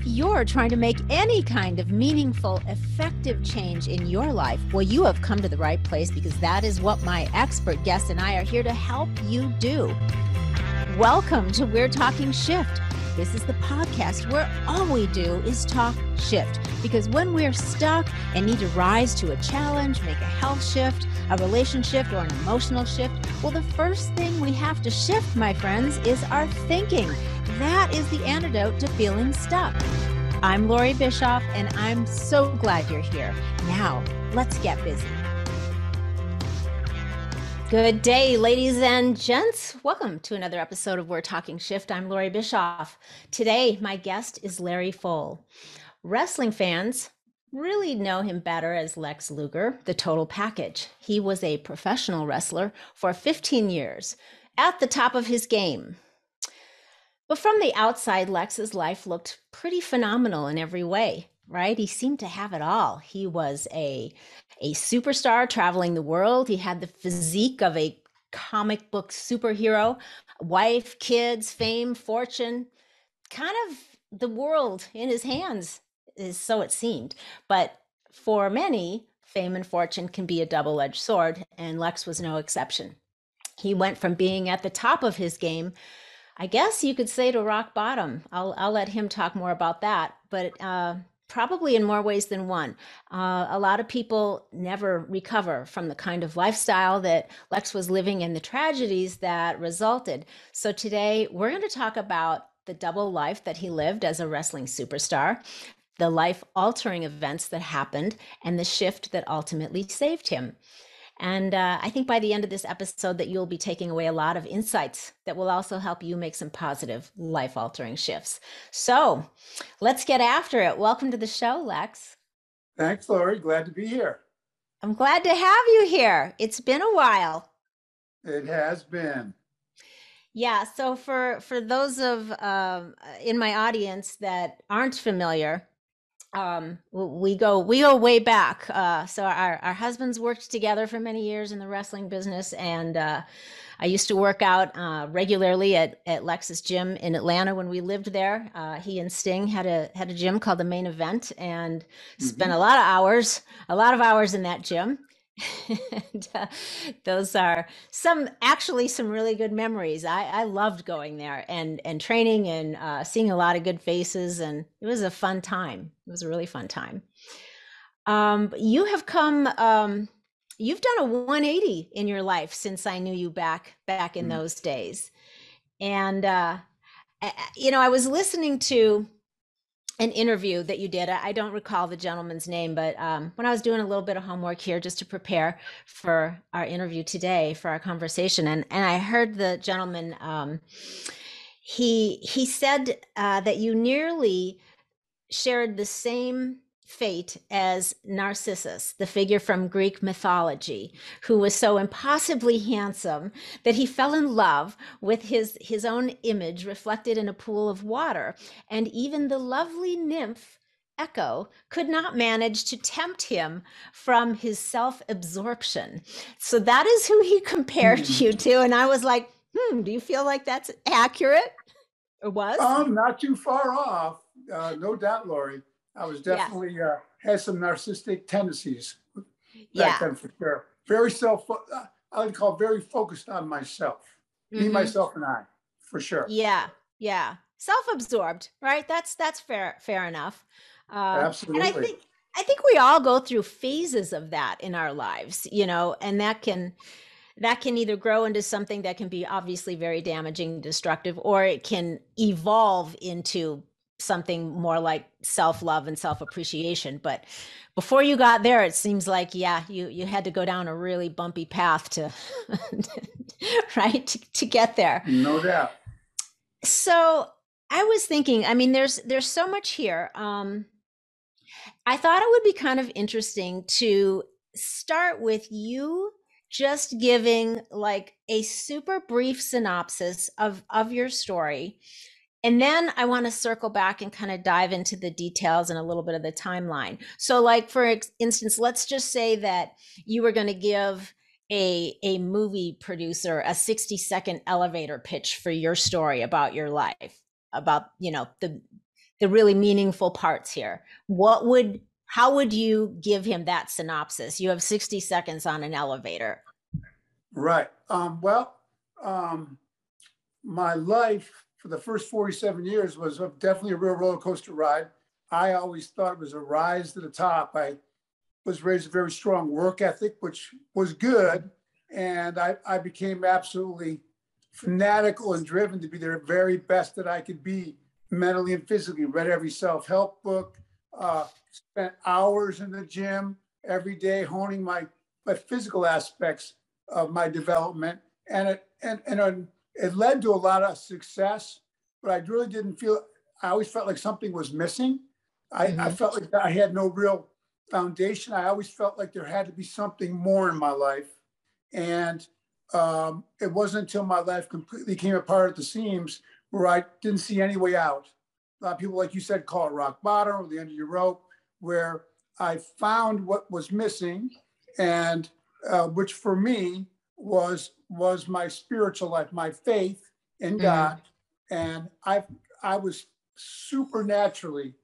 If you're trying to make any kind of meaningful, effective change in your life, well, you have come to the right place because that is what my expert guests and I are here to help you do. Welcome to We're Talking Shift. This is the podcast where all we do is talk shift. Because when we're stuck and need to rise to a challenge, make a health shift, a relationship, or an emotional shift, well, the first thing we have to shift, my friends, is our thinking. That is the antidote to feeling stuck. I'm Lori Bischoff, and I'm so glad you're here. Now, let's get busy. Good day, ladies and gents. Welcome to another episode of We're Talking Shift. I'm Lori Bischoff. Today, my guest is Larry Pfohl. Wrestling fans really know him better as Lex Luger, the total package. He was a professional wrestler for 15 years, at the top of his game. But from the outside, Lex's life looked pretty phenomenal in every way, right? He seemed to have it all. He was a a superstar traveling the world. He had the physique of a comic book superhero, wife, kids, fame, fortune, kind of the world in his hands, is so it seemed. But for many, fame and fortune can be a double edged sword, and Lex was no exception. He went from being at the top of his game, I guess you could say to rock bottom. I'll, I'll let him talk more about that. But uh, probably in more ways than one. Uh, a lot of people never recover from the kind of lifestyle that Lex was living and the tragedies that resulted. So today we're going to talk about the double life that he lived as a wrestling superstar, the life altering events that happened, and the shift that ultimately saved him. And uh, I think by the end of this episode that you'll be taking away a lot of insights that will also help you make some positive life altering shifts. So let's get after it. Welcome to the show, Lex. Thanks, Lori. Glad to be here. I'm glad to have you here. It's been a while. It has been. Yeah. So for for those of um, in my audience that aren't familiar, um we go we go way back uh so our our husbands worked together for many years in the wrestling business and uh I used to work out uh, regularly at, at Lex's gym in Atlanta when we lived there. Uh, he and Sting had a had a gym called the Main Event, and mm-hmm. spent a lot of hours, a lot of hours in that gym. And uh, those are some actually some really good memories. I, I loved going there and and training and uh, seeing a lot of good faces, and it was a fun time. It was a really fun time. Um, you have come. Um, you've done a 180 in your life since I knew you back back in mm those days, and uh, you know I was listening to an interview that you did. I don't recall the gentleman's name, but um, when I was doing a little bit of homework here just to prepare for our interview today, for our conversation, and and I heard the gentleman. Um, he he said uh, that you nearly shared the same fate as Narcissus, the figure from Greek mythology, who was so impossibly handsome that he fell in love with his, his own image reflected in a pool of water. And even the lovely nymph Echo could not manage to tempt him from his self absorption. So that is who he compared mm. you to. And I was like, hmm, do you feel like that's accurate? Or was? Um, not too far off. Uh, no doubt, Lori. I was definitely yeah. uh, had some narcissistic tendencies back yeah. then for sure. Very self, uh, I would call very focused on myself, mm-hmm. me, myself, and I, for sure. Yeah, yeah, self-absorbed, right? That's that's fair, fair enough. Uh, Absolutely. And I think I think we all go through phases of that in our lives, you know, and that can that can either grow into something that can be obviously very damaging, destructive, or it can evolve into something more like self-love and self-appreciation but before you got there it seems like yeah you you had to go down a really bumpy path to right to, to get there. No doubt. So i was thinking i mean there's there's so much here um i thought it would be kind of interesting to start with you just giving like a super brief synopsis of of your story and then I want to circle back and kind of dive into the details and a little bit of the timeline. So, like for instance, let's just say that you were going to give a a movie producer a 60 second elevator pitch for your story about your life, about you know the the really meaningful parts here. What would how would you give him that synopsis? You have 60 seconds on an elevator. Right. Um, well, um, my life for the first 47 years was definitely a real roller coaster ride. I always thought it was a rise to the top. I was raised a very strong work ethic, which was good. And I, I became absolutely fanatical and driven to be the very best that I could be mentally and physically. Read every self help book, uh, spent hours in the gym every day honing my, my physical aspects of my development. And it, and, and it led to a lot of success, but I really didn't feel, I always felt like something was missing. I, mm-hmm. I felt like I had no real foundation. I always felt like there had to be something more in my life. And um, it wasn't until my life completely came apart at the seams where I didn't see any way out. A lot of people, like you said, call it rock bottom or the end of your rope, where I found what was missing, and uh, which for me was was my spiritual life, my faith in mm-hmm. God, and I I was supernaturally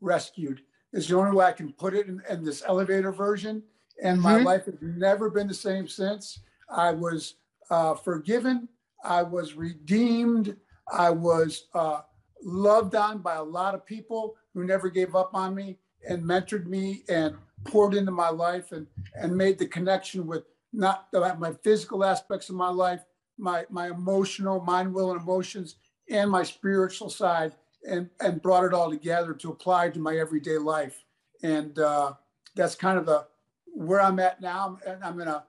rescued. Is the only way I can put it in, in this elevator version, and mm-hmm. my life has never been the same since. I was uh, forgiven. I was redeemed. I was uh, loved on by a lot of people who never gave up on me and mentored me and poured into my life and, and made the connection with not the, my physical aspects of my life, my, my emotional, mind, will, and emotions, and my spiritual side, and, and brought it all together to apply to my everyday life. And uh, that's kind of the where I'm at now. And I'm in a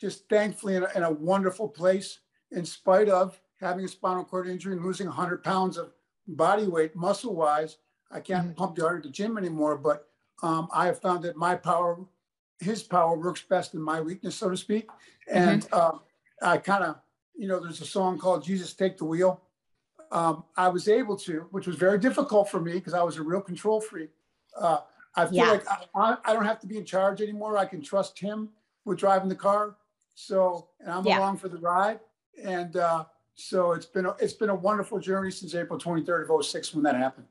just thankfully in a, in a wonderful place in spite of having a spinal cord injury and losing 100 pounds of body weight muscle wise. I can't mm-hmm. pump hard at the gym anymore, but um, I have found that my power, his power works best in my weakness, so to speak. And mm-hmm. uh, I kind of, you know, there's a song called Jesus Take the Wheel. Um, I was able to, which was very difficult for me because I was a real control freak. Uh, I feel yeah. like I, I, don't have to be in charge anymore. I can trust him with driving the car. So, and I'm yeah. along for the ride. And uh, so it's been a, it's been a wonderful journey since April 23rd of 06 when that happened.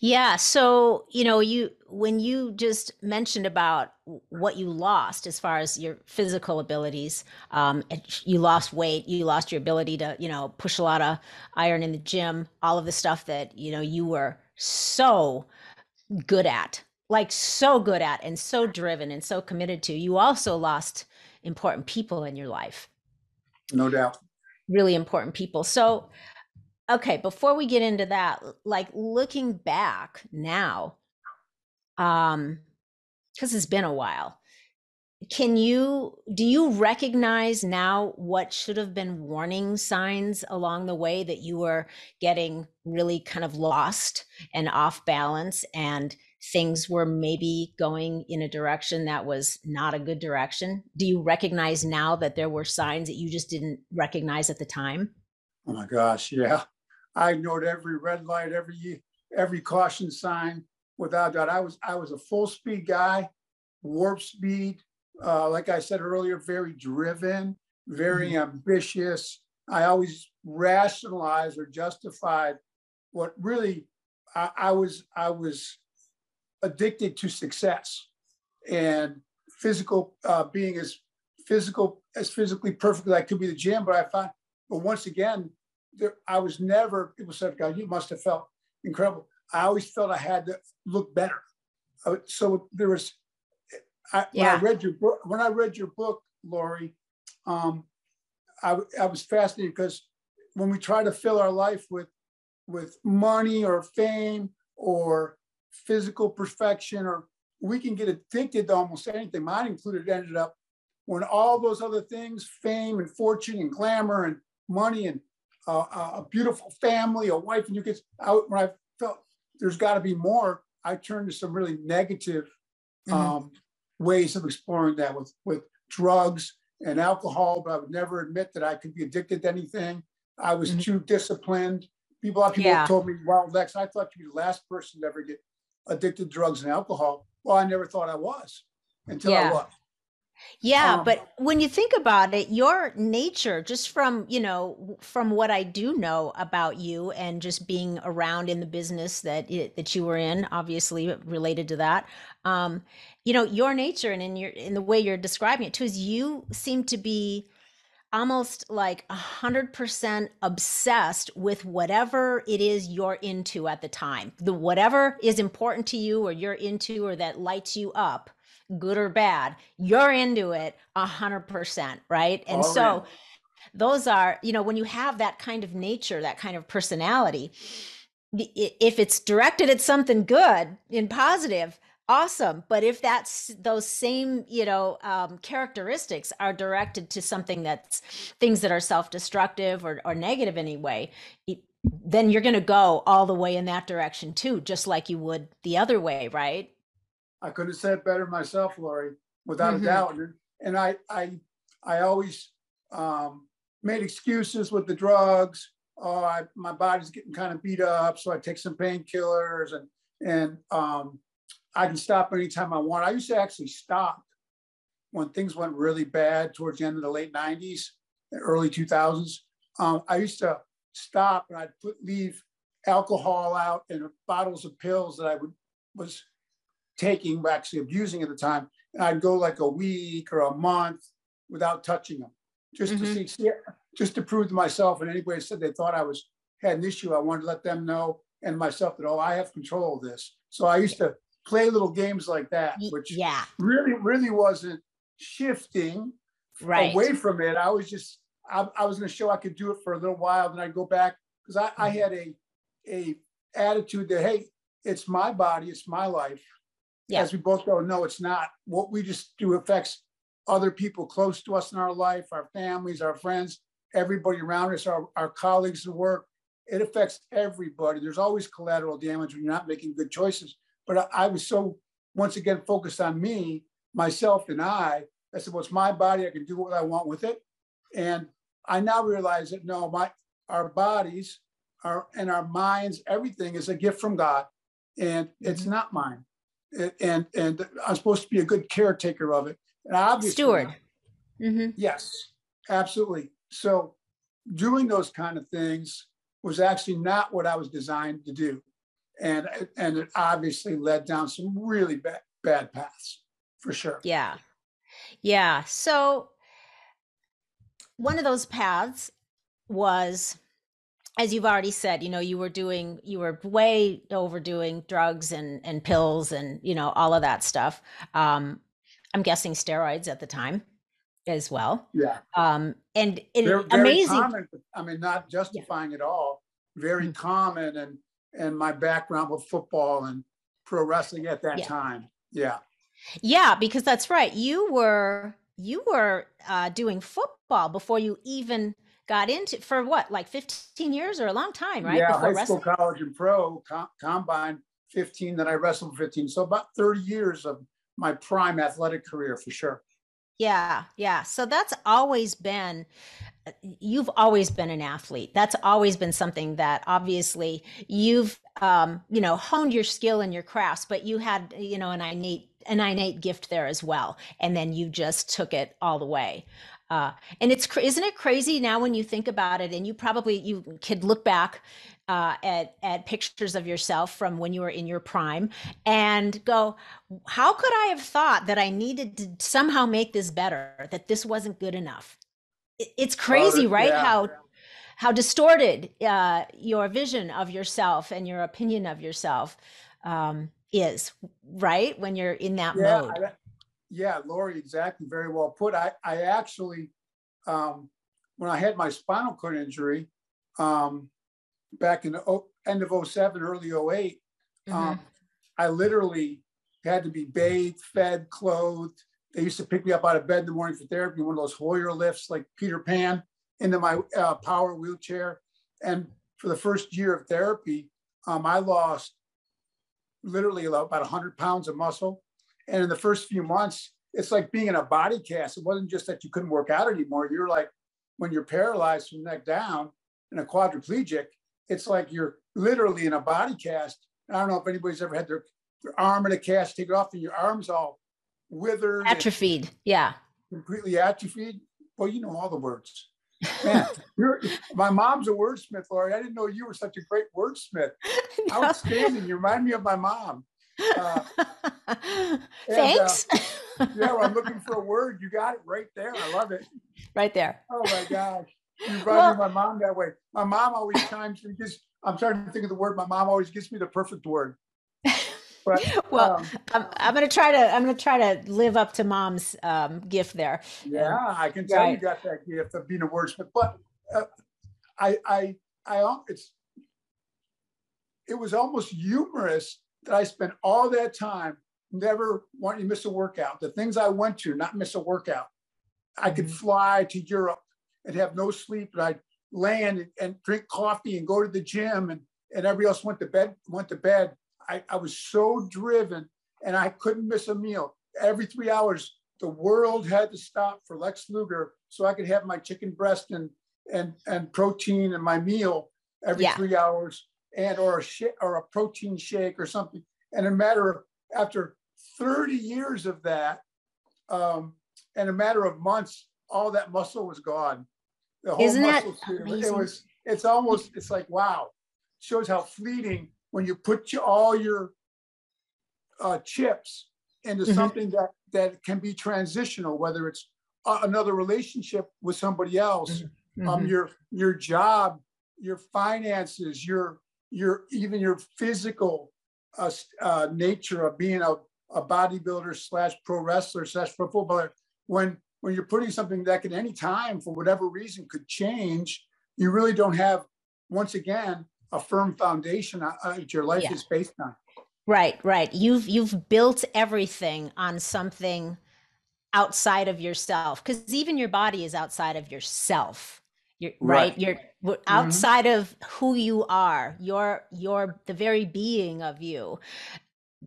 Yeah. So, you know, you, when you just mentioned about what you lost as far as your physical abilities, um, you lost weight, you lost your ability to, you know, push a lot of iron in the gym, all of the stuff that, you know, you were so good at, like so good at and so driven and so committed to. You also lost important people in your life. No doubt. Really important people. So, okay, before we get into that, like looking back now, um, because it's been a while, can you do you recognize now what should have been warning signs along the way that you were getting really kind of lost and off balance and things were maybe going in a direction that was not a good direction? Do you recognize now that there were signs that you just didn't recognize at the time? Oh my gosh, yeah. I ignored every red light, every every caution sign without doubt. I was I was a full speed guy, warp speed. Uh, like I said earlier, very driven, very mm-hmm. ambitious. I always rationalized or justified what really I, I was I was addicted to success and physical uh, being as physical as physically perfect as I could be the gym. But I found, but once again, there, I was never. People said, "God, you must have felt incredible." I always felt I had to look better. Uh, so there was. I, yeah. When I read your book, when I read your book, Lori, um, I, I was fascinated because when we try to fill our life with with money or fame or physical perfection, or we can get addicted to almost anything. Mine included ended up when all those other things, fame and fortune and glamour and money and uh, a beautiful family, a wife and you kids, out when I felt there's got to be more, I turned to some really negative mm-hmm. um, ways of exploring that with with drugs and alcohol, but I would never admit that I could be addicted to anything. I was mm-hmm. too disciplined. People, a lot of people yeah. told me, "Wow, Lex, I thought you'd be the last person to ever get addicted to drugs and alcohol. Well, I never thought I was until yeah. I was. Yeah, um, but when you think about it, your nature, just from, you know, from what I do know about you and just being around in the business that it, that you were in, obviously related to that, um, you know, your nature and in your in the way you're describing it too is you seem to be almost like a hundred percent obsessed with whatever it is you're into at the time. The whatever is important to you or you're into or that lights you up good or bad, you're into it a hundred percent, right? And All so right. those are, you know, when you have that kind of nature, that kind of personality, if it's directed at something good and positive, awesome. But if that's those same, you know, um, characteristics are directed to something that's things that are self-destructive or, or negative anyway, it, then you're going to go all the way in that direction too, just like you would the other way, right? I could have said better myself, Lori, without mm-hmm. a doubt. And, I, I, I always um, made excuses with the drugs. Oh, I, my body's getting kind of beat up, so I take some painkillers, and and um, I can stop anytime I want. I used to actually stop when things went really bad towards the end of the late '90s, early 2000s. Um, I used to stop and I'd put leave alcohol out and bottles of pills that I would was taking, actually abusing at the time. And I'd go like a week or a month without touching them, just mm-hmm. to see, just to prove to myself and anybody said they thought I was had an issue, I wanted to let them know and myself that oh, I have control of this. So I used to play little games like that, which yeah, really, really wasn't shifting right. away from it. I was just I, I was going to show I could do it for a little while, then I'd go back because I, I mm-hmm. had a a attitude that hey, it's my body, it's my life yeah. as we both know, no, it's not. What we just do affects other people close to us in our life, our families, our friends, everybody around us, our, our colleagues at work. It affects everybody. There's always collateral damage when you're not making good choices. But I, I was so, once again, focused on me, myself, and I. I said, well, it's my body. I can do what I want with it. And I now realize that no, my our bodies, our and our minds, everything is a gift from God, and it's mm-hmm. not mine and and I'm supposed to be a good caretaker of it. And obviously, steward. Mm-hmm. Yes, absolutely. So doing those kind of things was actually not what I was designed to do, and and it obviously led down some really bad bad paths for sure. Yeah, yeah. So one of those paths was as you've already said, you know, you were doing, you were way overdoing drugs and and pills and you know all of that stuff. Um, I'm guessing steroids at the time as well. Yeah. Um, and it, very, very amazing. Common, I mean, not justifying yeah. it all. Very mm-hmm. common, and and my background with football and pro wrestling at that yeah. time. Yeah. Yeah, because that's right. You were you were uh, doing football before you even got into for what like 15 years or a long time right yeah Before high school college and pro com- combine 15 that i wrestled 15 so about 30 years of my prime athletic career for sure. Yeah yeah. So that's always been you've always been an athlete. That's always been something that obviously you've um, you know honed your skill and your crafts but you had you know an innate an innate gift there as well. And then you just took it all the way uh, and it's isn't it crazy now when you think about it, and you probably you could look back uh, at at pictures of yourself from when you were in your prime and go, how could I have thought that I needed to somehow make this better? That this wasn't good enough. It, it's crazy, right? Yeah. How how distorted uh, your vision of yourself and your opinion of yourself um, is, right? When you're in that yeah, mode. Yeah, Lori, exactly. Very well put. I, I actually, um, when I had my spinal cord injury um, back in the end of 07, early 8 mm-hmm. um, I literally had to be bathed, fed, clothed. They used to pick me up out of bed in the morning for therapy, one of those Hoyer lifts like Peter Pan into my uh, power wheelchair. And for the first year of therapy, um, I lost literally about 100 pounds of muscle. And in the first few months, it's like being in a body cast. It wasn't just that you couldn't work out anymore. You're like, when you're paralyzed from neck down and a quadriplegic, it's like you're literally in a body cast. I don't know if anybody's ever had their, their arm in a cast, take it off, and your arm's all withered. Atrophied. Yeah. completely atrophied. Well, you know all the words. Man, my mom's a wordsmith, Lori. I didn't know you were such a great wordsmith. no. Outstanding. You remind me of my mom. Uh, Thanks. And, uh, yeah, well, I'm looking for a word. You got it right there. I love it. Right there. Oh my gosh. You remind well, me my mom that way. My mom always chimes in because I'm trying to think of the word. My mom always gives me the perfect word. But, well, um, I'm, I'm going to try to I'm going to try to live up to mom's um, gift there. Yeah, and, I can tell right. you got that gift of being a wordsmith. But uh, I I I it's it was almost humorous that I spent all that time never wanting to miss a workout. The things I went to, not miss a workout. I could mm-hmm. fly to Europe and have no sleep, and I'd land and, and drink coffee and go to the gym, and and everybody else went to bed. Went to bed. I, I was so driven, and I couldn't miss a meal. Every three hours, the world had to stop for Lex Luger so I could have my chicken breast and and and protein and my meal every yeah. three hours and or a sh- or a protein shake or something. And a matter of after 30 years of that, um, and a matter of months, all that muscle was gone. The whole Isn't muscle that amazing? it was it's almost it's like wow. Shows how fleeting when you put you, all your uh, chips into mm-hmm. something that that can be transitional, whether it's another relationship with somebody else, mm-hmm. um, mm-hmm. your your job, your finances, your your even your physical uh, uh, nature of being a, a bodybuilder slash pro wrestler slash pro footballer when when you're putting something that can any time for whatever reason could change you really don't have once again a firm foundation uh, uh your life yeah. is based on. Right right. You've you've built everything on something outside of yourself because even your body is outside of yourself you're right, right? you're mm-hmm. outside mm-hmm. of who you are you're you're the very being of you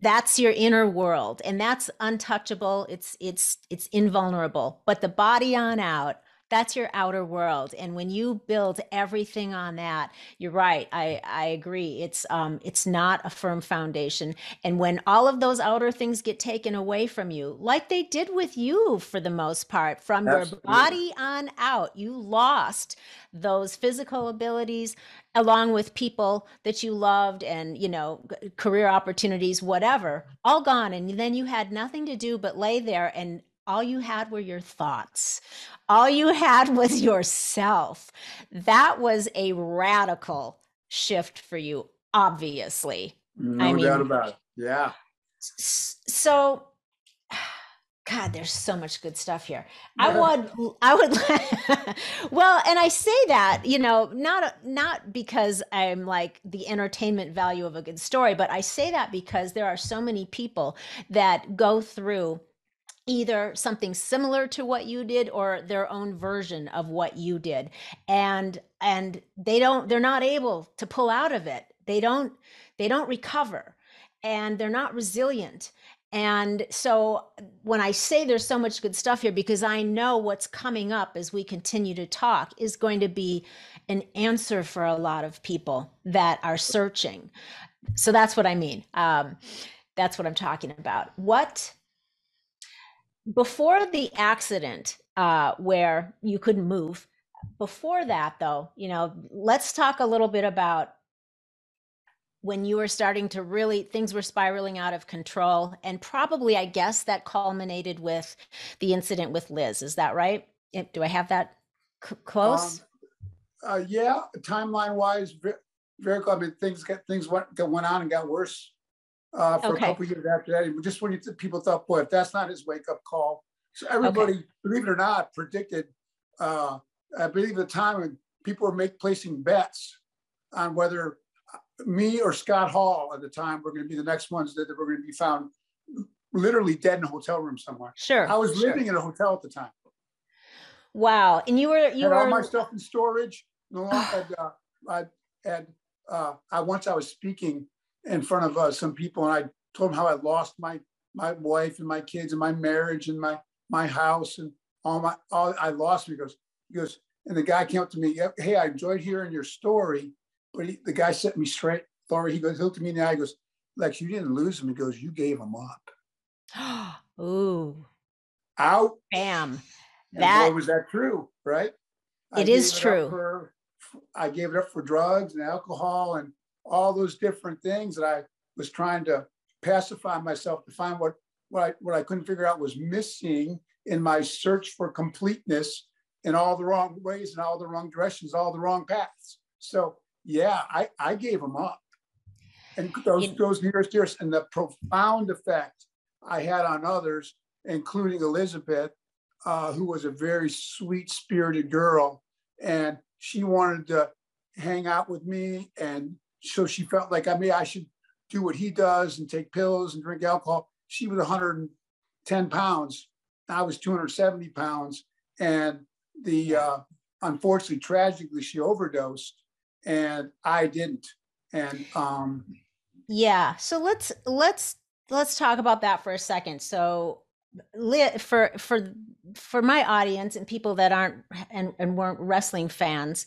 that's your inner world and that's untouchable it's it's it's invulnerable but the body on out that's your outer world and when you build everything on that you're right i i agree it's um it's not a firm foundation and when all of those outer things get taken away from you like they did with you for the most part from Absolutely. your body on out you lost those physical abilities along with people that you loved and you know career opportunities whatever all gone and then you had nothing to do but lay there and all you had were your thoughts all you had was yourself. That was a radical shift for you, obviously. No I mean, doubt about it. Yeah. So, God, there's so much good stuff here. I would, I would, well, and I say that, you know, not uh, not because I'm like the entertainment value of a good story, but I say that because there are so many people that go through either something similar to what you did or their own version of what you did and and they don't they're not able to pull out of it they don't they don't recover and they're not resilient and so when I say there's so much good stuff here, because I know what's coming up as we continue to talk is going to be an answer for a lot of people that are searching. So that's what I mean. Um, that's what I'm talking about. What before the accident uh, where you couldn't move before that though you know let's talk a little bit about when you were starting to really things were spiraling out of control and probably i guess that culminated with the incident with liz. Is that right? Do i have that c- close? Um, uh, yeah timeline wise very, very i mean things got things went, went on and got worse uh, for okay. a couple years after that. Just when you th- people thought, boy, if that's not his wake up call. So everybody, okay. believe it or not, predicted. Uh, I believe at the time when people were make placing bets on whether uh, me or Scott Hall at the time were going to be the next ones that, that were going to be found literally dead in a hotel room somewhere. Sure. I was sure. living in a hotel at the time. Wow. And you were you had were all my stuff in storage. No, I uh, I had uh, I once I was speaking in front of uh, some people, and I told them how I lost my my wife and my kids and my marriage and my my house and all my all I lost. He goes, he goes, and the guy came up to me, hey, I enjoyed hearing your story, but he, the guy set me straight. Thorny, he goes, he looked at me in the eye, he goes, Lex, you didn't lose him. He goes, you gave him up. Ooh. out. Bam. That boy, was that true, right? It is true. For, I gave it up for drugs and alcohol and all those different things that I was trying to pacify myself to find what what I what I couldn't figure out was missing in my search for completeness in all the wrong ways, in all the wrong directions, all the wrong paths. So yeah, I I gave them up, and those those nearest years and the profound effect I had on others, including Elizabeth, uh, who was a very sweet spirited girl, and she wanted to hang out with me, and so she felt like I mean I should do what he does and take pills and drink alcohol. She was 110 pounds. I was 270 pounds. And the uh, unfortunately, tragically, she overdosed and I didn't. And um yeah, so let's let's let's talk about that for a second. So for for for my audience and people that aren't and, and weren't wrestling fans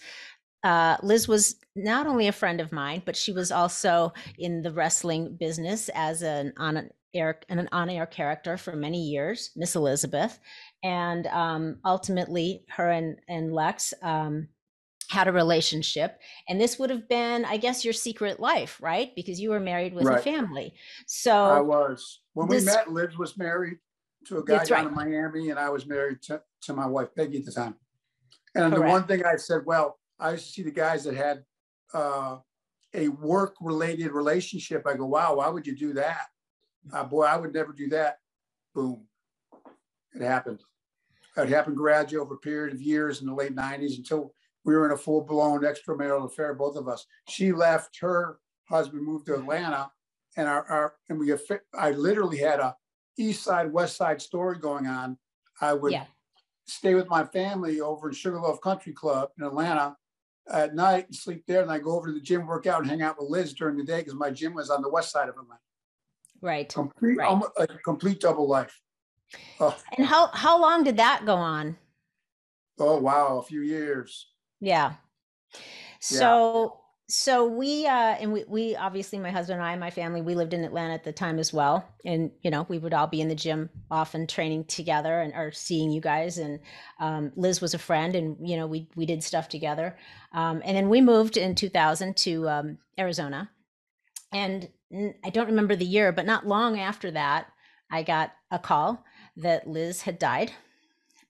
uh, Liz was not only a friend of mine, but she was also in the wrestling business as an on air an on air character for many years, Miss Elizabeth, and um, ultimately her and and Lex um, had a relationship, and this would have been, I guess, your secret life, right? Because you were married with right. a family. So I was when this, we met. Liz was married to a guy down right. in Miami, and I was married to, to my wife Peggy at the time. And Correct. the one thing I said, well I used to see the guys that had uh, a work related relationship. I go, wow, why would you do that? Uh, boy, I would never do that. Boom. It happened. It happened gradually over a period of years in the late 90s until we were in a full blown extramarital affair, both of us. She left, her husband moved to Atlanta, and our, our and we I literally had a east side, west side story going on. I would yeah. stay with my family over in Sugarloaf Country Club in Atlanta at night and sleep there. And I go over to the gym, work out, and hang out with Liz during the day because my gym was on the west side of Atlanta. Right. Complete, right. Almost, like complete double life. Oh. And how how long did that go on? Oh wow, a few years. Yeah. So so we uh and we we obviously my husband and I and my family we lived in Atlanta at the time as well. And you know we would all be in the gym often training together and or seeing you guys. And um, Liz was a friend and you know we we did stuff together. Um, and then we moved in 2000 to um, Arizona. And I don't remember the year but not long after that I got a call that Liz had died.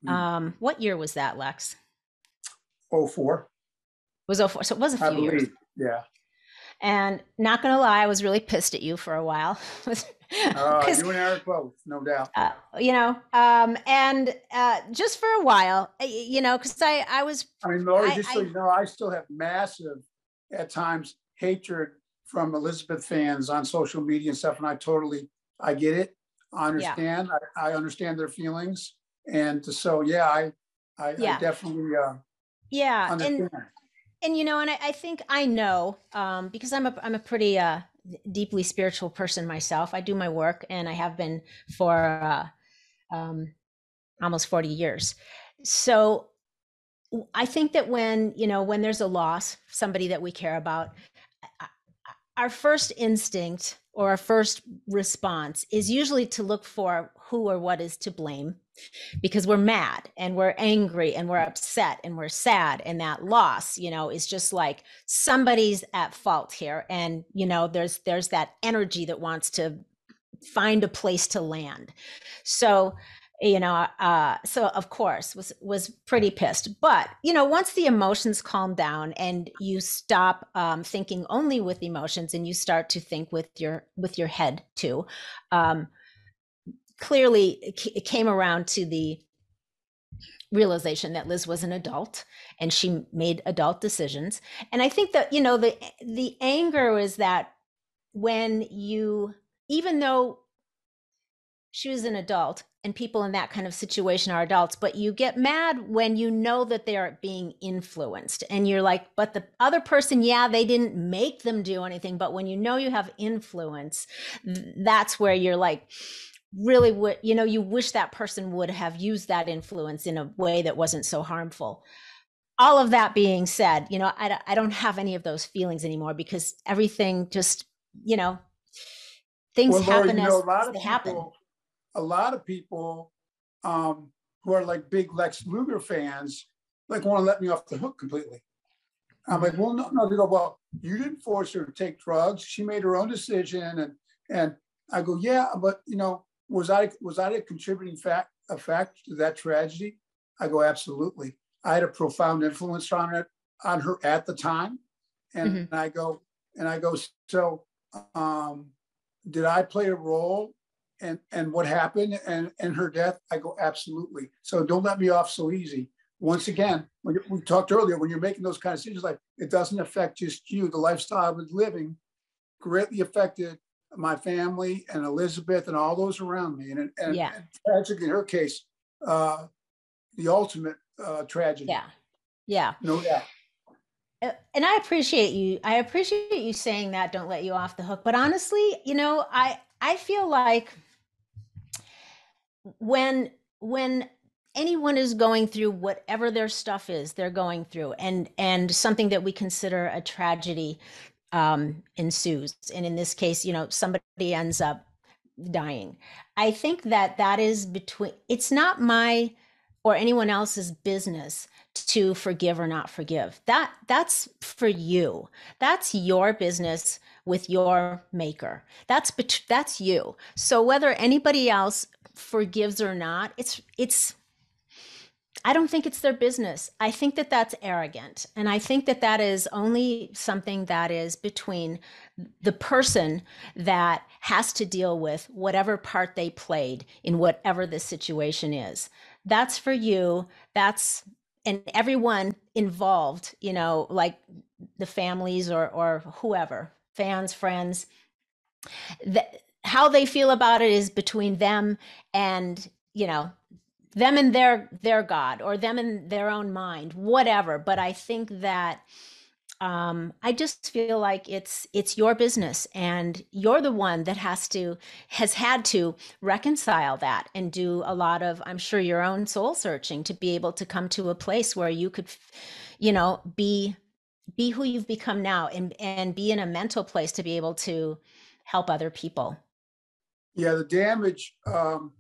Mm. um what year was that Lex? 04 was 04 so it was a few years yeah. And not gonna lie, I was really pissed at you for a while. uh, you and Eric both, no doubt. Uh, you know, um, and uh, just for a while, you know, because I, I was. I mean, Lori, just I, so you know, I still have massive, at times, hatred from Elizabeth fans on social media and stuff, and I totally, I get it. I understand. Yeah. I, I, understand their feelings, and so yeah, I, I, yeah. I definitely. Uh, yeah, understand. and and you know and i, I think i know um, because i'm a i'm a pretty uh, deeply spiritual person myself. I do my work and i have been for uh, um, almost 40 years. So i think that when you know when there's a loss somebody that we care about our first instinct or our first response is usually to look for who or what is to blame because we're mad and we're angry and we're upset and we're sad and that loss you know is just like somebody's at fault here. And you know there's there's that energy that wants to find a place to land. So you know uh so of course was was pretty pissed. But you know once the emotions calm down and you stop um thinking only with emotions and you start to think with your with your head too um clearly it came around to the realization that Liz was an adult and she made adult decisions. And I think that, you know, the the anger is that when you even though she was an adult and people in that kind of situation are adults, but you get mad when you know that they are being influenced and you're like, but the other person, yeah, they didn't make them do anything. But when you know you have influence, that's where you're like, really would you know you wish that person would have used that influence in a way that wasn't so harmful all of that being said you know i, I don't have any of those feelings anymore because everything just you know things well, happen you know, as, as they people, happen a lot of people um, who are like big Lex Luger fans, like want to let me off the hook completely. I'm like, well, no, no. They go, well, you didn't force her to take drugs. She made her own decision, and and I go, yeah, but you know, was I was I a contributing fact effect to that tragedy? I go, absolutely. I had a profound influence on it on her at the time, and mm-hmm. I go, and I go, so um, did I play a role and and what happened and and her death? I go, absolutely. So don't let me off so easy. Once again, when we talked earlier, when you're making those kind of decisions, like it doesn't affect just you. The lifestyle I was living greatly affected my family and Elizabeth and all those around me. And, and, yeah. and tragically, in her case, uh, the ultimate uh, tragedy. Yeah. Yeah. No doubt. Uh, and I appreciate you. I appreciate you saying that. Don't let you off the hook. But honestly, you know, I I feel like when when anyone is going through whatever their stuff is they're going through and and something that we consider a tragedy um, ensues. And in this case you know somebody ends up dying. I think that that is between it's not my or anyone else's business to forgive or not forgive. That that's for you. That's your business with your maker. That's that's you. So whether anybody else forgives or not it's it's I don't think it's their business. I think that that's arrogant. And I think that that is only something that is between the person that has to deal with whatever part they played in whatever the situation is. That's for you. That's and everyone involved, you know, like the families or or whoever, fans, friends, that how they feel about it is between them and, you know, them and their their god or them in their own mind whatever but i think that um, I just feel like it's it's your business, and you're the one that has to has had to reconcile that and do a lot of, I'm sure, your own soul searching to be able to come to a place where you could, you know, be be who you've become now, and and be in a mental place to be able to help other people. Yeah, the damage um,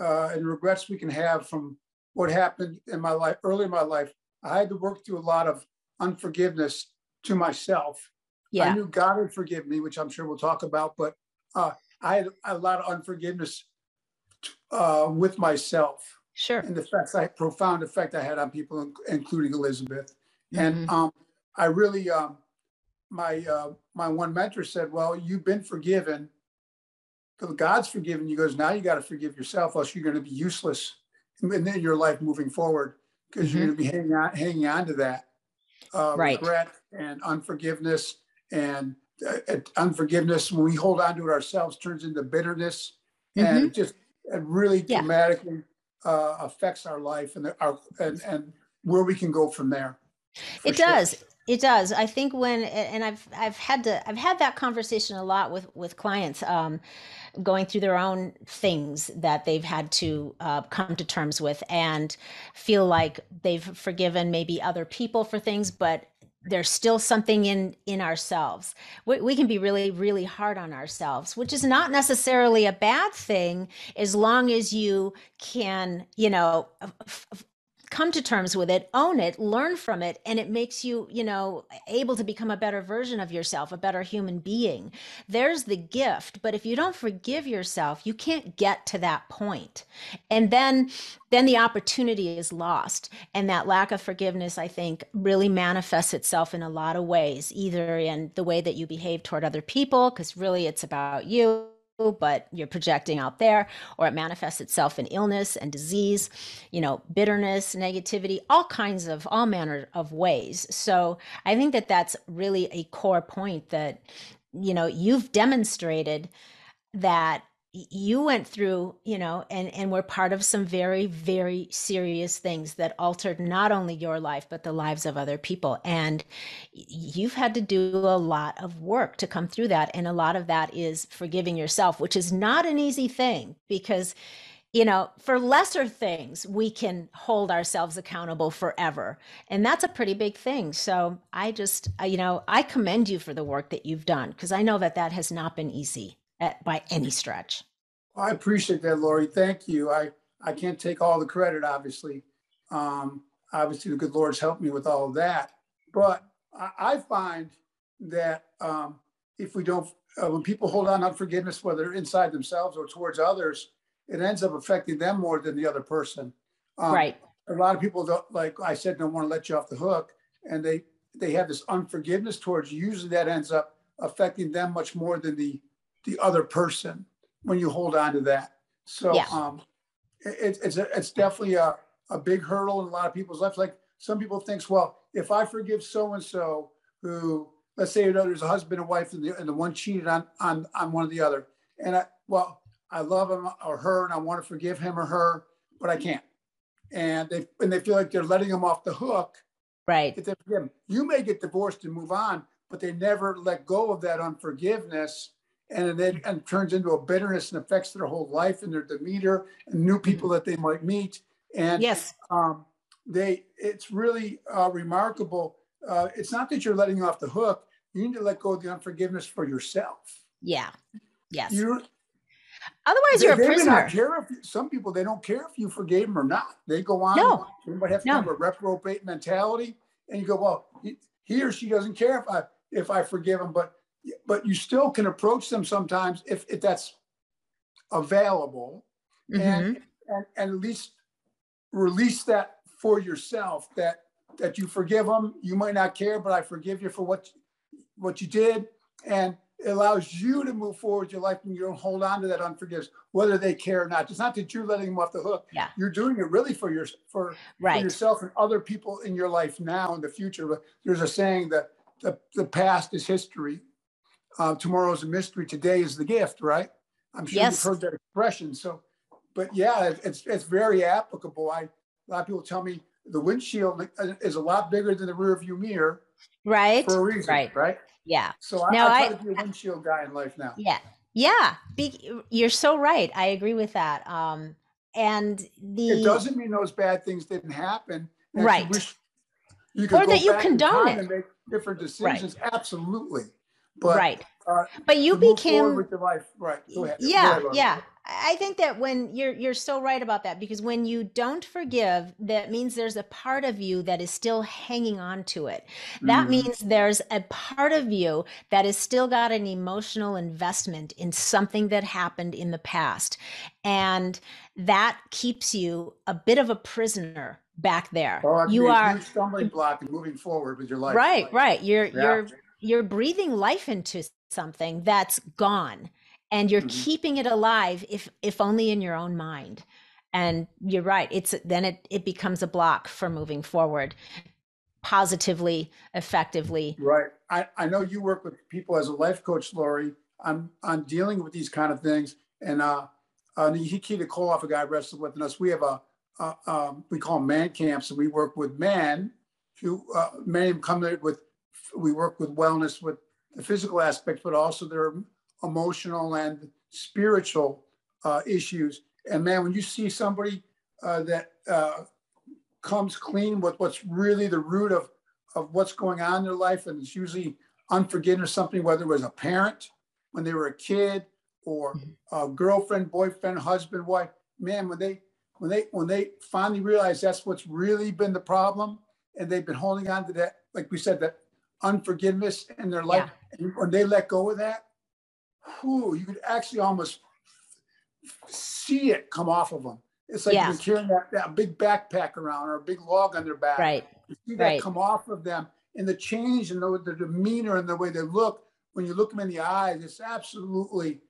uh, and regrets we can have from what happened in my life, early in my life. I had to work through a lot of unforgiveness to myself. Yeah. I knew God would forgive me, which I'm sure we'll talk about, but uh, I had a lot of unforgiveness uh, with myself. Sure. And the effects, I, profound effect I had on people, including Elizabeth. Mm-hmm. And um, I really, um, my uh, my one mentor said, "Well, you've been forgiven, God's forgiven you. Goes now you got to forgive yourself, else you're going to be useless in, in your life moving forward because mm-hmm. you're going to be hanging on, hanging on to that uh, right. regret and unforgiveness and uh, unforgiveness when we hold on to it ourselves turns into bitterness mm-hmm. and it just it really yeah. dramatically uh, affects our life and our and, and where we can go from there. It sure. does. It does. I think when and I've I've had to I've had that conversation a lot with with clients um, going through their own things that they've had to uh, come to terms with and feel like they've forgiven maybe other people for things, but there's still something in in ourselves we, we, can be really really hard on ourselves which is not necessarily a bad thing as long as you can you know f- come to terms with it, own it, learn from it, and it makes you, you know, able to become a better version of yourself, a better human being. There's the gift, but if you don't forgive yourself, you can't get to that point. And then then the opportunity is lost. And that lack of forgiveness, I think, really manifests itself in a lot of ways, either in the way that you behave toward other people, because really it's about you but you're projecting out there, or it manifests itself in illness and disease, you know, bitterness, negativity, all kinds of, all manner of ways. So I think that that's really a core point that, you know, you've demonstrated that you went through you know and and were part of some very very serious things that altered not only your life but the lives of other people. And you've had to do a lot of work to come through that. And a lot of that is forgiving yourself which is not an easy thing because you know for lesser things we can hold ourselves accountable forever. And that's a pretty big thing. So i just you know i commend you for the work that you've done because i know that that has not been easy at, by any stretch. I appreciate that, Lori. Thank you. I, I can't take all the credit, obviously. Um, obviously, the good Lord's helped me with all of that. But I, I find that um, if we don't, uh, when people hold on unforgiveness, whether inside themselves or towards others, it ends up affecting them more than the other person. Um, right. A lot of people don't, like I said, don't want to let you off the hook, and they they have this unforgiveness towards you. Usually, that ends up affecting them much more than the the other person when you hold on to that. So, yeah. um, it, it's a, it's definitely a, a big hurdle in a lot of people's lives. Like some people thinks, well, if I forgive so and so who, let's say you know, there's a husband and wife and the, and the one cheated on, on, on one or the other. And I, well, I love him or her and I want to forgive him or her, but I can't. And they, and they feel like they're letting them off the hook. Right. If they forgive them. You may get divorced and move on, but they never let go of that unforgiveness and then and turns into a bitterness and affects their whole life and their demeanor and new people that they might meet. And yes, um, they it's really uh, remarkable. Uh, it's not that you're letting off the hook. You need to let go of the unforgiveness for yourself. Yeah. Yes. You're, Otherwise, they, you're a they prisoner. If, some people they don't care if you forgave them or not. They go on. No. You might have to no. have a reprobate mentality, and you go, well, he, he or she doesn't care if I if I forgive them, but but you still can approach them sometimes if, if that's available mm-hmm. and, and, and at least release that for yourself that that you forgive them you might not care but i forgive you for what what you did. And it allows you to move forward your life and you don't hold on to that unforgiveness whether they care or not. It's not that you're letting them off the hook. Yeah. You're doing it really for your for, right. for yourself and other people in your life now and the future. But there's a saying that the, the past is history uh, tomorrow's a mystery, today is the gift, right? I'm sure yes. you've heard that expression. So, but yeah, it's it's very applicable. I a lot of people tell me the windshield is a lot bigger than the rear view mirror, right? For a reason, right? Right? Yeah. So now I, I try I, to be a windshield guy in life now. Yeah, yeah. Be, you're so right. I agree with that. Um, and the it doesn't mean those bad things didn't happen. Right. You, you or that you condone it and make different decisions. Right. Absolutely. But, right. Uh, but you became with your life, right? Ahead. Yeah, yeah. I think that when you're you're so right about that because when you don't forgive, that means there's a part of you that is still hanging on to it. That mm. means there's a part of you that has still got an emotional investment in something that happened in the past. And that keeps you a bit of a prisoner back there. Oh, you are stumbling block and moving forward with your life. Right, right. You're yeah. you're you're breathing life into something that's gone and you're mm-hmm. keeping it alive if if only in your own mind. And you're right it's then it it becomes a block for moving forward positively effectively. Right. I i know you work with people as a life coach lori. I'm i'm dealing with these kind of things and uh uh Nikita Koloff, a guy wrestled with us. We have a uh, um, we call them man camps and we work with men who uh, them come there with we work with wellness with the physical aspects, but also their emotional and spiritual uh, issues. And man, when you see somebody uh, that uh, comes clean with what's really the root of of what's going on in their life, and it's usually unforgiveness, something whether it was a parent when they were a kid or mm-hmm. a girlfriend, boyfriend, husband, wife. Man, when they when they when they finally realize that's what's really been the problem, and they've been holding on to that, like we said, that unforgiveness in their life, yeah. and when they let go of that, whew, you could actually almost see it come off of them. It's like yeah. you're carrying that, that big backpack around or a big log on their back. Right. You see that right. come off of them and the change in the, the demeanor and the way they look when you look them in the eyes. It's absolutely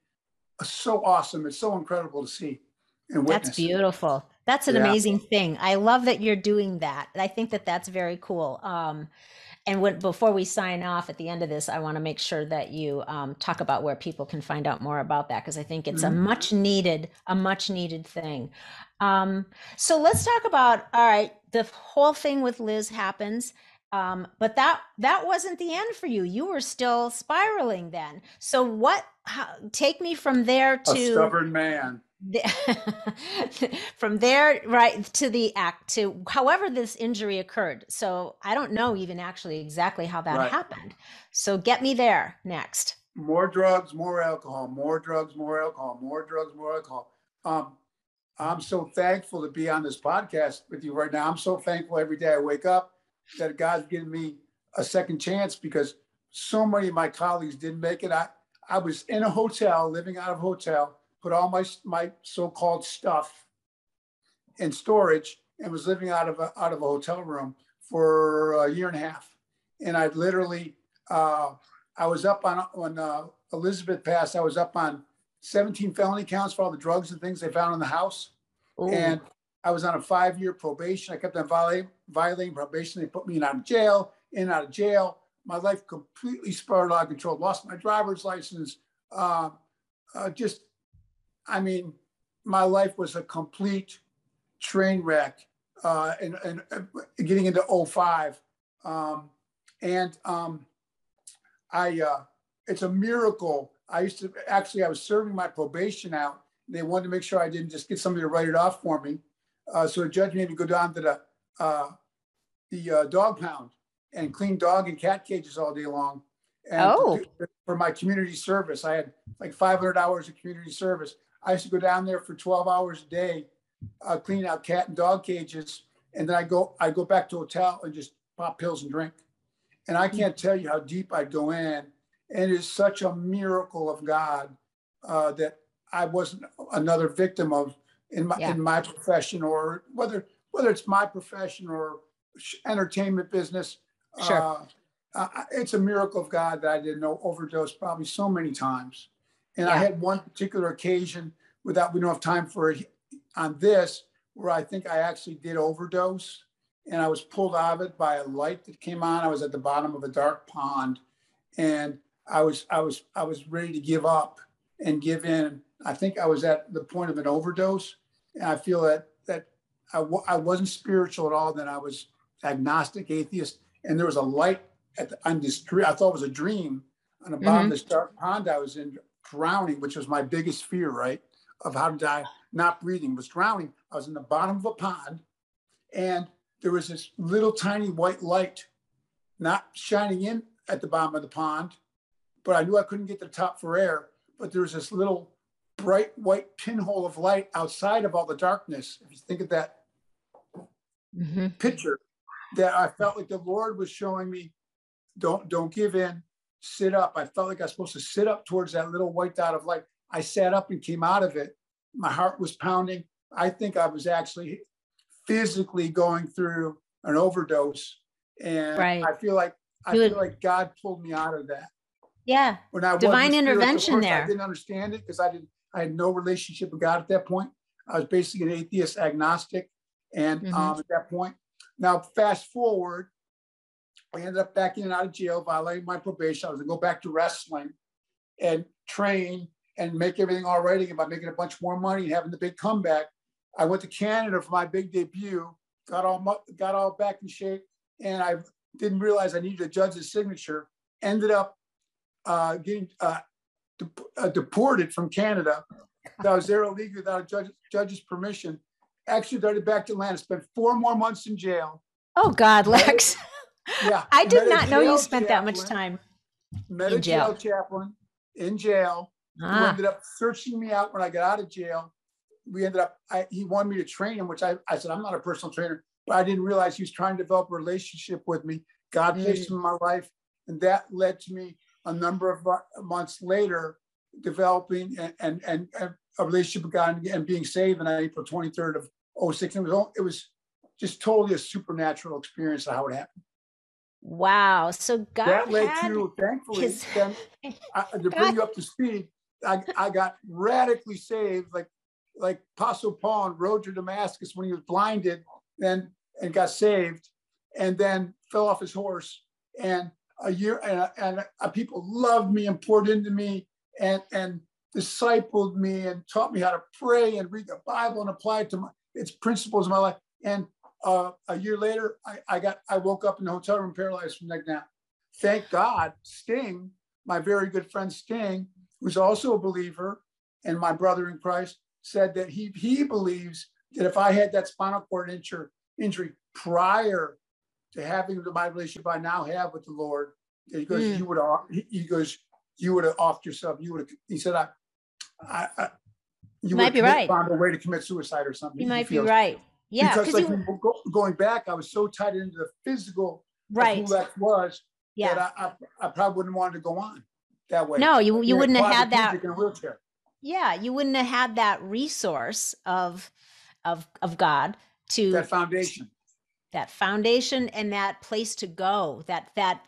so awesome. It's so incredible to see and witness. That's beautiful. That's an yeah. amazing thing. I love that you're doing that. I think that that's very cool. Um, and when, before we sign off at the end of this, I want to make sure that you um, talk about where people can find out more about that because I think it's mm-hmm. a much needed, a much needed thing. Um, so let's talk about all right. The whole thing with Liz happens, um, but that that wasn't the end for you. You were still spiraling then. So what? How, take me from there to a stubborn man from there right to the act to however this injury occurred so i don't know even actually exactly how that right. happened so get me there next more drugs more alcohol more drugs more alcohol more drugs more alcohol um, I'm so thankful to be on this podcast with you right now. I'm so thankful every day I wake up that God's given me a second chance because so many of my colleagues didn't make it. I, I was in a hotel, living out of a hotel, put all my, my so-called stuff in storage and was living out of a, out of a hotel room for a year and a half. And I literally, uh, I was up on, when uh, Elizabeth passed, I was up on 17 felony counts for all the drugs and things they found in the house. Ooh. And I was on a five-year probation. I kept on violating, violating probation. They put me in out of jail, in out of jail. My life completely spiraled out of control. Lost my driver's license. Uh, uh, just, I mean, my life was a complete train wreck. Uh, and, and uh, getting into 05. Um, and um, I, uh, it's a miracle. I used to actually, I was serving my probation out. They wanted to make sure I didn't just get somebody to write it off for me. Uh, so a judge made me go down to the uh, the uh, dog pound and clean dog and cat cages all day long. And oh. for my community service, I had like 500 hours of community service. I used to go down there for 12 hours a day, uh, clean out cat and dog cages, and then I go I go back to hotel and just pop pills and drink. And I can't tell you how deep I'd go in. And it is such a miracle of God uh, that I wasn't another victim of in my yeah. in my profession or whether whether it's my profession or entertainment business. Sure. Uh, it's a miracle of God that I didn't know overdose probably so many times. And yeah. I had one particular occasion without we don't have time for it on this where I think I actually did overdose and I was pulled out of it by a light that came on. I was at the bottom of a dark pond and I was I was I was ready to give up and give in. I think I was at the point of an overdose and I feel that that I w- I wasn't spiritual at all. Then I was agnostic, atheist, and there was a light at the, on this tree. I thought it was a dream on the bottom mm-hmm. of this dark pond I was in, drowning, which was my biggest fear, right? Of how to die, not breathing, was drowning. I was in the bottom of a pond, and there was this little tiny white light, not shining in at the bottom of the pond, but I knew I couldn't get to the top for air. But there was this little bright white pinhole of light outside of all the darkness. If you think of that mm-hmm. picture, that I felt like the Lord was showing me, don't don't give in, sit up. I felt like I was supposed to sit up towards that little white dot of light. I sat up and came out of it. My heart was pounding. I think I was actually physically going through an overdose, and right. I feel like I feel like God pulled me out of that. Yeah, when I divine intervention there. I didn't understand it because I didn't I had no relationship with God at that point. I was basically an atheist agnostic. And mm-hmm. um, at that point, now fast forward, I ended up back in and out of jail, violating my probation. I was gonna go back to wrestling and train and make everything all right again by making a bunch more money and having the big comeback. I went to Canada for my big debut, got all got all back in shape, and I didn't realize I needed a judge's signature. Ended up uh, getting uh, uh, deported from Canada. I was there illegally without a judge, judge's permission. Extradited back to Atlanta. Spent four more months in jail. Oh God, Lex. Yeah, I did not know you spent chaplain, that much time met in jail. jail chaplain in jail. Ah. Who ended up searching me out when I got out of jail. We ended up. I, he wanted me to train him, which I, I said I'm not a personal trainer, but I didn't realize he was trying to develop a relationship with me. God placed mm. him in my life, and that led to me a number of months later, developing and, and, and a relationship with God and being saved on April 23rd of 06. It was, it was just totally a supernatural experience of how it happened. Wow. So God that led to, thankfully, his... then, I, to bring you up to speed, I, I got radically saved, like like Apostle Paul on road to Damascus when he was blinded, then and got saved, and then fell off his horse and a year and, and people loved me and poured into me and and discipled me and taught me how to pray and read the Bible and apply it to my, its principles in my life. And uh, a year later, I, I got I woke up in the hotel room paralyzed from neck down. Thank God, Sting, my very good friend Sting, who's also a believer and my brother in Christ, said that he he believes that if I had that spinal cord injury, injury prior to having the my relationship I now have with the Lord. He goes, mm. you would have, he goes, you would have offed yourself. You would have, he said, I, I, I, you might be right. Found a way to commit suicide or something. You might be right. Yeah, because like you, go, going back, I was so tied into the physical right. who that was yeah. that I, I, I, probably wouldn't want to go on that way. No, you you wouldn't have had that. In a wheelchair. Yeah, you wouldn't have had that resource of of of God to that foundation that foundation and that place to go that that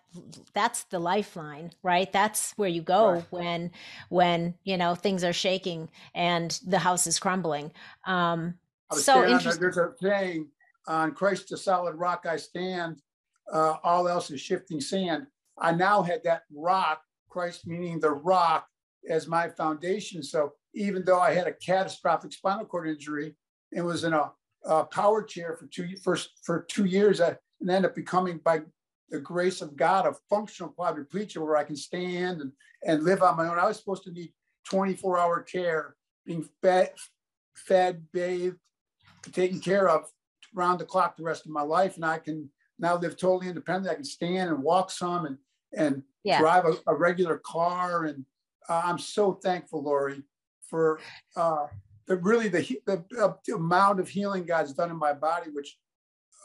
that's the lifeline right that's where you go right. when when you know things are shaking and the house is crumbling um so interesting. there's a saying on christ the solid rock i stand uh, all else is shifting sand i now had that rock christ meaning the rock as my foundation so even though i had a catastrophic spinal cord injury and was in a uh, power chair for two first for two years and ended up becoming by the grace of God a functional quadriplegic where I can stand and, and live on my own. I was supposed to need 24 hour care, being fed, fed, bathed, taken care of around the clock the rest of my life. And I can now live totally independently. I can stand and walk some and, and yeah. drive a, a, regular car. And uh, I'm so thankful, Lori, for uh, the really the, the, uh, the amount of healing God's done in my body, which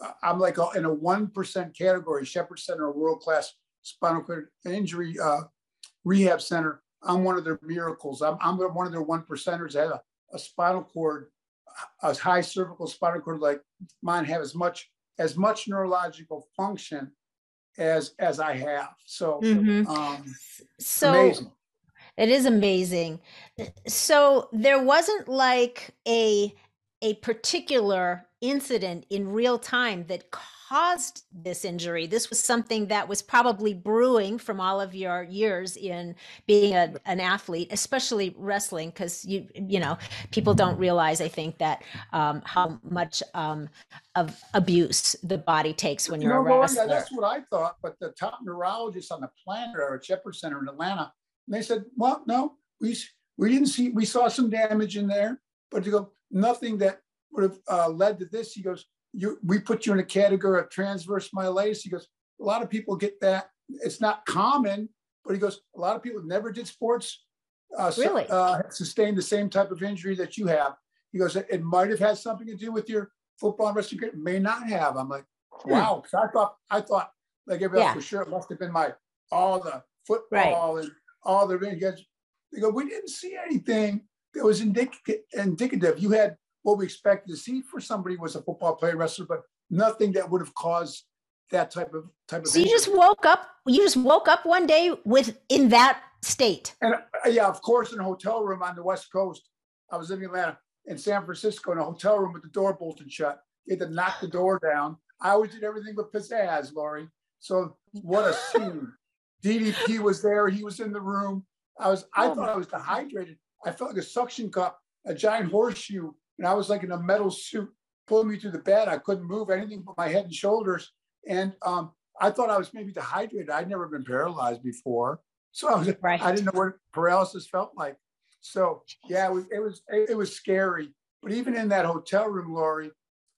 uh, I'm like a, in a one percent category. Shepherd Center, a world class spinal cord injury uh, rehab center. I'm one of their miracles. I'm, I'm one of their one percenters. I had a, a spinal cord, a high cervical spinal cord like mine, have as much as much neurological function as as I have. So, mm-hmm. um, so amazing. It is amazing. So there wasn't like a a particular incident in real time that caused this injury. This was something that was probably brewing from all of your years in being a, an athlete, especially wrestling, because you you know people don't realize I think that um, how much um, of abuse the body takes when you're you know, a wrestler. that's what I thought, but the top neurologists on the planet are at Shepherd Center in Atlanta and they said, well, no, we, we didn't see, we saw some damage in there, but to go, nothing that would have uh, led to this. He goes, you, we put you in a category of transverse myelitis. He goes, a lot of people get that. It's not common, but he goes, a lot of people never did sports, uh, really uh, sustained the same type of injury that you have. He goes, it, might have had something to do with your football and wrestling. May not have. I'm like, hmm. wow. Hmm. I thought, I thought like everybody yeah. else for sure, it must have been my all the football right. and all the guys, they go, we didn't see anything that was indic- indicative. You had what we expected to see for somebody was a football player, wrestler, but nothing that would have caused that type of type of. So you just woke up. You just woke up one day with in that state. And uh, yeah, of course, in a hotel room on the West Coast. I was in Atlanta, in San Francisco, in a hotel room with the door bolted shut. They had to knock the door down. I always did everything with pizzazz, Lori. So what a scene! DDP was there. He was in the room. I was. I oh thought I was dehydrated. I felt like a suction cup, a giant horseshoe, and I was like in a metal suit pulling me to the bed. I couldn't move anything but my head and shoulders. And um, I thought I was maybe dehydrated. I'd never been paralyzed before, so I was. Right. I didn't know what paralysis felt like. So yeah, it was. It was, it was scary. But even in that hotel room, Lori,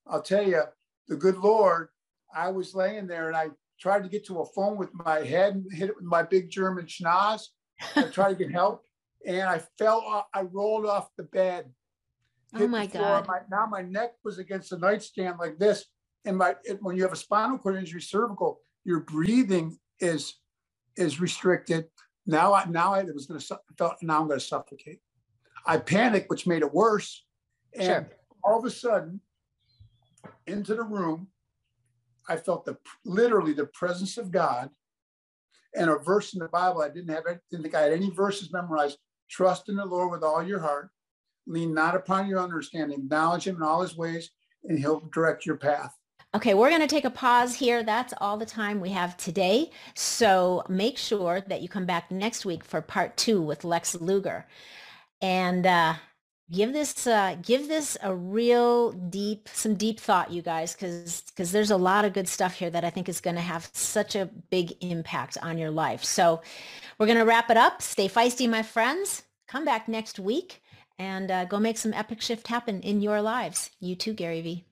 I'll tell you, the good Lord, I was laying there and I tried to get to a phone with my head and hit it with my big German schnoz. I tried to get help, and I fell off. I rolled off the bed. Oh my god! My, now my neck was against the nightstand like this, and my it, when you have a spinal cord injury, cervical, your breathing is is restricted. Now I now I was going to felt now I'm going to suffocate. I panicked, which made it worse, and sure. all of a sudden, into the room I felt the literally the presence of God and a verse in the Bible. I didn't have didn't think I had any verses memorized. Trust in the Lord with all your heart. Lean not upon your understanding. Acknowledge him in all his ways, and he'll direct your path. Okay, we're going to take a pause here. That's all the time we have today. So make sure that you come back next week for part two with Lex Luger. And uh, give this uh, give this a real deep some deep thought you guys because because there's a lot of good stuff here that i think is going to have such a big impact on your life so we're going to wrap it up stay feisty my friends come back next week and uh, go make some epic shift happen in your lives. You too gary vee